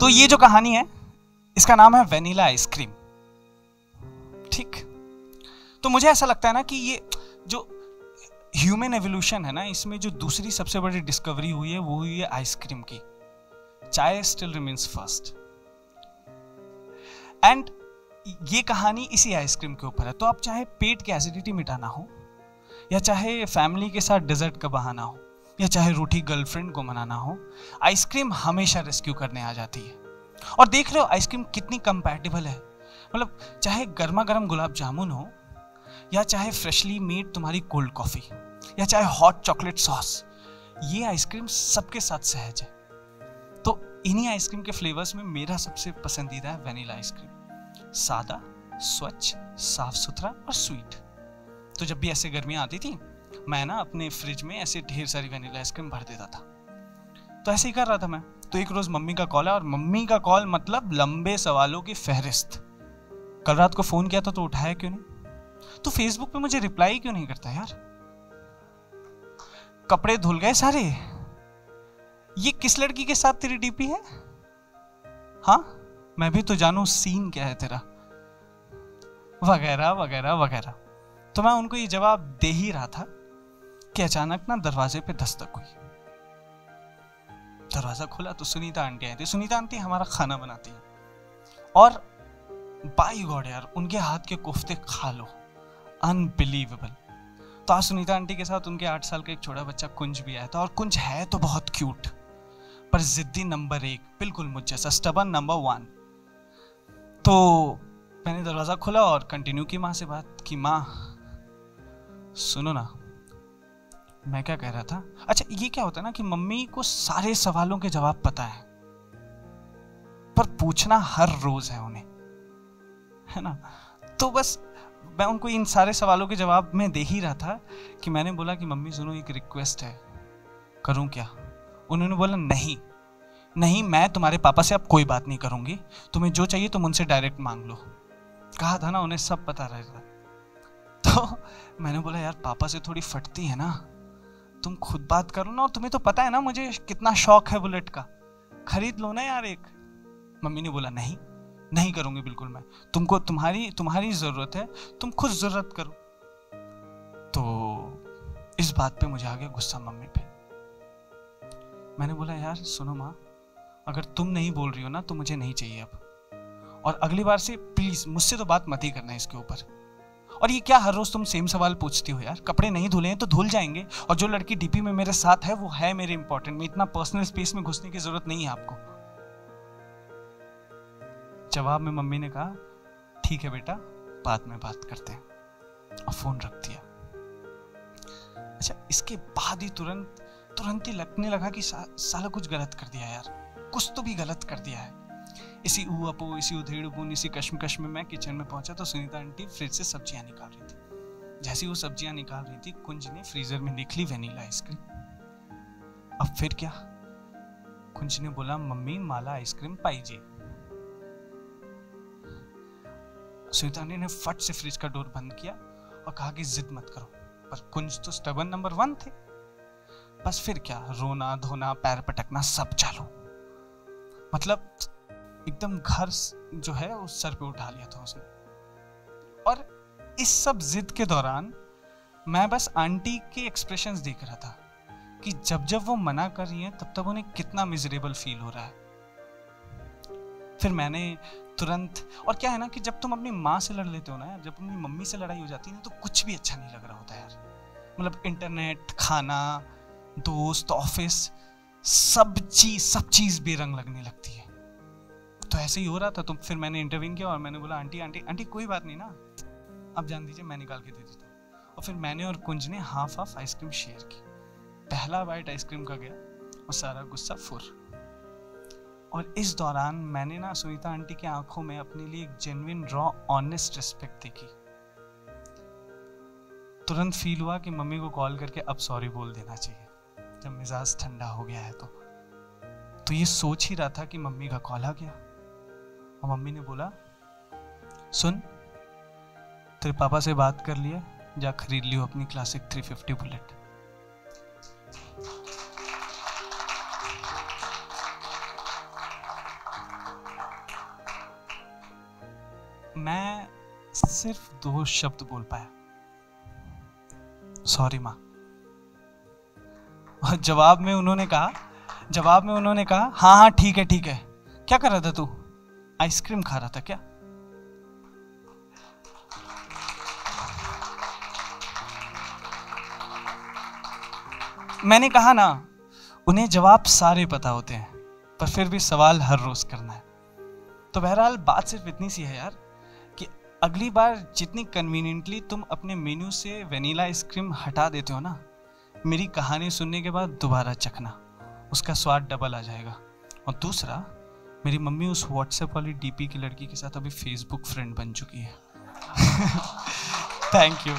तो ये जो कहानी है, इसका नाम है वेनिला आइसक्रीम। ठीक? तो मुझे ऐसा लगता है ना कि ये जो ह्यूमन एवोल्यूशन है ना, इसमें जो दूसरी सबसे बड़ी डिस्कवरी हुई है, वो हुई है आइसक्रीम की। चाय स्टिल रिमेन्स फ़र्स्ट। एंड ये कहानी इसी आइसक्रीम के ऊपर है। तो आप चाहे पेट की एसिडिटी मिटाना हो, या चाहे फैमिली के साथ डेजर्ट का बहाना हो या चाहे रूठी गर्लफ्रेंड को मनाना हो, आइसक्रीम हमेशा रेस्क्यू करने आ जाती है। और देख रहे हो, आइसक्रीम कितनी कंपैटिबल है। मतलब चाहे गर्मा गर्म गुलाब जामुन हो, या चाहे फ्रेशली मेड तुम्हारी कोल्ड कॉफ़ी या चाहे हॉट चॉकलेट सॉस ये आइसक्रीम सबके साथ सहज है। तो इन्हीं आइसक्रीम के फ्लेवर्स में मेरा सबसे पसंदीदा है वेनिला आइसक्रीम। सादा, स्वच्छ, साफ़ सुथरा और स्वीट तो जब भी ऐसे गर्मियाँ आती थी मैं ना अपने फ्रिज में ऐसे ढेर सारी वेनिला आइसक्रीम भर देता था। तो ऐसे ही कर रहा था मैं। तो एक रोज मम्मी का कॉल है और मम्मी का कॉल मतलब लंबे सवालों की फहरिस्त। कल रात को फ़ोन किया था तो उठाया क्यों नहीं? तो फेसबुक पे मुझे रिप्लाई क्यों नहीं करता यार? कपड़े धुल गए सारे। ये किस लड़की के साथ तेरी डीपी है? हाँ? मैं भी तो जानू सीन क्या है तेरा। वगैरह वगैरह वगैरह। तो मैं उनको ये जवाब दे ही रहा था। कि अचानक ना दरवाजे पे दस्तक हुई। दरवाज़ा खुला तो सुनीता आंटी आई थी। सुनीता आंटी हमारा खाना बनाती है। और बाई गॉड यार, उनके हाथ के कोफ्ते खा लो। अनबिलीवेबल तो आज सुनीता आंटी के साथ उनके आठ साल का एक छोटा बच्चा कुंज भी आया था। और कुंज है तो बहुत क्यूट पर जिद्दी नंबर एक, बिल्कुल मुझ जैसा स्टबन नंबर वन तो मैंने दरवाज़ा खोला और कंटिन्यू की माँ से बात की। माँ, सुनो ना। मैं क्या कह रहा था? अच्छा ये क्या होता है ना कि मम्मी को सारे सवालों के जवाब पता है, पर पूछना हर रोज है उन्हें, है ना? तो बस मैं उनको इन सारे सवालों के जवाब में दे ही रहा था कि मैंने बोला कि मम्मी सुनो, एक रिक्वेस्ट है, करूँ क्या? उन्होंने बोला, नहीं नहीं, मैं तुम्हारे पापा से अब कोई बात नहीं करूँगी, तुम्हें जो चाहिए तुम उनसे डायरेक्ट मांग लो। कहा था ना, उन्हें सब पता रहेगा तो मैंने बोला, यार, पापा से थोड़ी फटती है ना तुम खुद बात करो ना, और तुम्हें तो पता है ना, मुझे कितना शौक है बुलेट का। खरीद लो ना यार एक। मम्मी ने बोला, नहीं नहीं करूँगी बिल्कुल मैं। तुमको तुम्हारी तुम्हारी ज़रूरत है, तुम खुद ज़रूरत करो। तो इस बात पे मुझे आ गया गुस्सा मम्मी पे। मैंने बोला, यार, सुनो माँ, अगर तुम नहीं बोल रही हो ना तो मुझे नहीं चाहिए अब। और अगली बार से प्लीज़ मुझसे तो बात मत ही करना इसके ऊपर। और ये क्या हर रोज तुम सेम सवाल पूछती हो यार? कपड़े नहीं धुले हैं तो धुल जाएँगे। और जो लड़की डीपी में मेरे साथ है वो है मेरे इंपॉर्टेंट में। इतना पर्सनल स्पेस में घुसने की ज़रूरत नहीं है आपको। जवाब में मम्मी ने कहा ठीक है बेटा बाद में बात करते हैं। और फ़ोन रख दिया। अच्छा इसके बाद ही तुरंत तुरंत ही लगने लगा कि सा, साला कुछ गलत कर दिया यार। कुछ तो भी गलत कर दिया है। इसी ऊ इसी उधेड़ बुन इसी कश्म में मैं किचन में पहुँचा तो सुनीता आंटी फ्रिज से सब्ज़ियाँ निकाल रही थी। जैसी वो सब्ज़ियाँ निकाल रही थी, कुंज ने फ्रीजर में निकली वेनीला आइसक्रीम। अब फिर क्या? कुंज ने बोला, मम्मी, माला आइसक्रीम पाइजे। सुनीता आंटी ने फट से फ्रिज का डोर बंद किया और कहा कि जिद मत करो, पर कुंज तो स्टबन नंबर वन थे। बस फिर क्या? रोना, धोना, पैर पटकना सब चालू। मतलब एकदम घर जो है, उस सर पे उठा लिया था उसने। और इस सब जिद के दौरान मैं बस आंटी के एक्सप्रेशंस देख रहा था कि जब जब वो मना कर रही हैं, तब तब उन्हें कितना मिजरेबल फील हो रहा है। फिर मैंने तुरंत, और क्या है ना कि जब तुम अपनी माँ से लड़ लेते हो ना, जब अपनी मम्मी से लड़ाई हो जाती है ना तो कुछ भी अच्छा नहीं लग रहा होता यार। मतलब इंटरनेट खाना, दोस्त ऑफ़िस सब चीज़ सब चीज़ बेरंग लगने लगती है। तो ऐसे ही हो रहा था तो फिर मैंने इंटरव्यू किया और मैंने बोला, आंटी आंटी आंटी, कोई बात नहीं ना। अब जान दीजिए, मैं निकाल के दे देता हूँ। और फिर मैंने और कुंज ने हाफ़ हाफ़ आइसक्रीम शेयर की। पहला बाइट आइसक्रीम का गया और सारा गुस्सा फुर। और इस दौरान मैंने ना सुनीता आंटी की आँखों में अपने लिए एक जेनविन रॉ ऑनेस्ट रिस्पेक्ट देखी। तुरंत फील हुआ कि मम्मी को कॉल करके अब सॉरी बोल देना चाहिए। जब मिजाज ठंडा हो गया है तो। तो ये सोच ही रहा था कि मम्मी का कॉल आ गया। और मम्मी ने बोला, सुन, तेरे पापा से बात कर लिया जा खरीद लियो अपनी क्लासिक 350 बुलेट मैं सिर्फ़ दो शब्द बोल पाया। सॉरी माँ। और जवाब में उन्होंने कहा, जवाब में उन्होंने कहा हाँ हाँ ठीक है ठीक है। क्या कर रहा था तू? आइसक्रीम खा रहा था क्या? मैंने कहा ना, उन्हें जवाब सारे पता होते हैं, पर फिर भी सवाल हर रोज करना है। तो बहरहाल, बात सिर्फ़ इतनी सी है यार, कि अगली बार जितनी कन्वीनियंटली तुम अपने मेन्यू से वेनीला आइसक्रीम हटा देते हो ना, मेरी कहानी सुनने के बाद दोबारा चखना, उसका स्वाद डबल आ जाएगा। और दूसरा मेरी मम्मी उस व्हाट्सएप वाली डीपी की लड़की के साथ अभी फेसबुक फ्रेंड बन चुकी है। Thank you